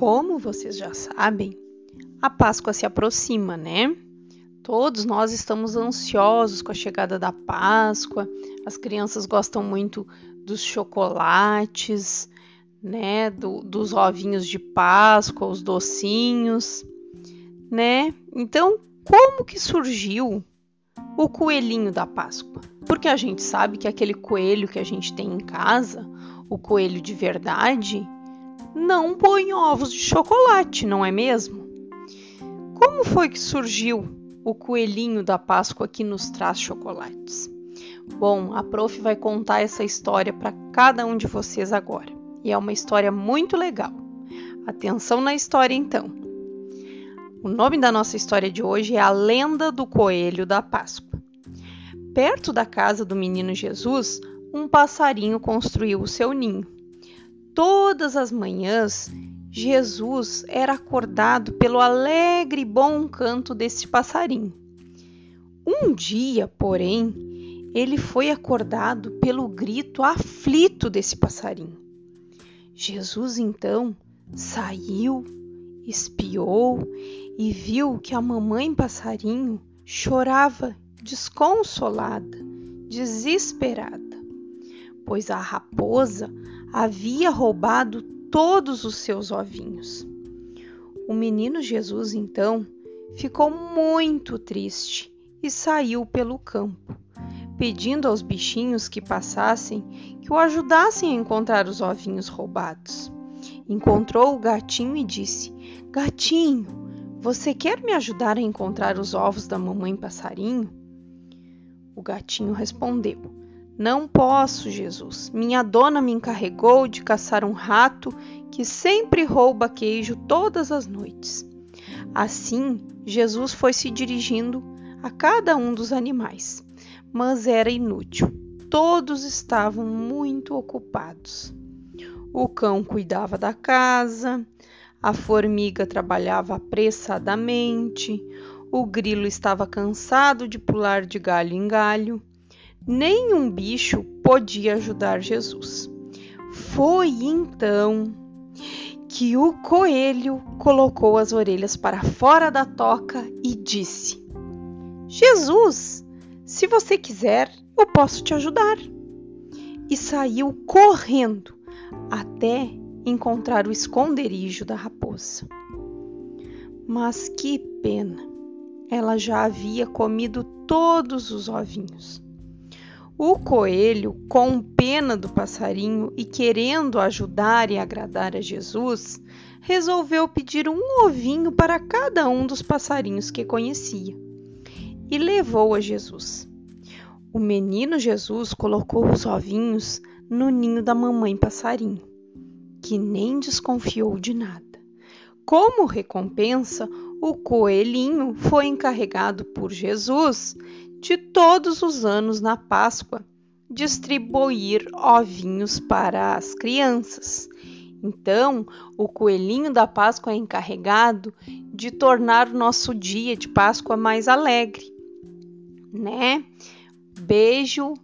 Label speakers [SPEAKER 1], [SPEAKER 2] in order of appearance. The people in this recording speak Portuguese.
[SPEAKER 1] Como vocês já sabem, a Páscoa se aproxima, né? Todos nós estamos ansiosos com a chegada da Páscoa. As crianças gostam muito dos chocolates, né? Do, dos ovinhos de Páscoa, os docinhos, né? Então, como que surgiu o coelhinho da Páscoa? Porque a gente sabe que aquele coelho que a gente tem em casa, o coelho de verdade, não põe ovos de chocolate, não é mesmo? Como foi que surgiu o coelhinho da Páscoa que nos traz chocolates? Bom, a prof vai contar essa história para cada um de vocês agora. E é uma história muito legal. Atenção na história então. O nome da nossa história de hoje é A Lenda do Coelho da Páscoa. Perto da casa do menino Jesus, um passarinho construiu o seu ninho. Todas as manhãs, Jesus era acordado pelo alegre e bom canto desse passarinho. Um dia, porém, ele foi acordado pelo grito aflito desse passarinho. Jesus então saiu, espiou e viu que a mamãe passarinho chorava desconsolada, desesperada pois a raposa havia roubado todos os seus ovinhos. O menino Jesus, então, ficou muito triste e saiu pelo campo, pedindo aos bichinhos que passassem que o ajudassem a encontrar os ovinhos roubados. Encontrou o gatinho e disse: Gatinho, você quer me ajudar a encontrar os ovos da mamãe passarinho? O gatinho respondeu: não posso, Jesus. Minha dona me encarregou de caçar um rato que sempre rouba queijo todas as noites. Assim, Jesus foi se dirigindo a cada um dos animais, mas era inútil. Todos estavam muito ocupados. O cão cuidava da casa, a formiga trabalhava apressadamente, o grilo estava cansado de pular de galho em galho nenhum bicho podia ajudar Jesus. Foi então que o coelho colocou as orelhas para fora da toca e disse: Jesus, se você quiser, eu posso te ajudar. E saiu correndo até encontrar o esconderijo da raposa. Mas que pena! Ela já havia comido todos os ovinhos. O coelho, com pena do passarinho e querendo ajudar e agradar a Jesus, resolveu pedir um ovinho para cada um dos passarinhos que conhecia e levou a Jesus. O menino Jesus colocou os ovinhos no ninho da mamãe passarinho, que nem desconfiou de nada. Como recompensa, o coelhinho foi encarregado por Jesus de todos os anos na Páscoa distribuir ovinhos para as crianças. Então, o coelhinho da Páscoa é encarregado de tornar o nosso dia de Páscoa mais alegre, né? Beijo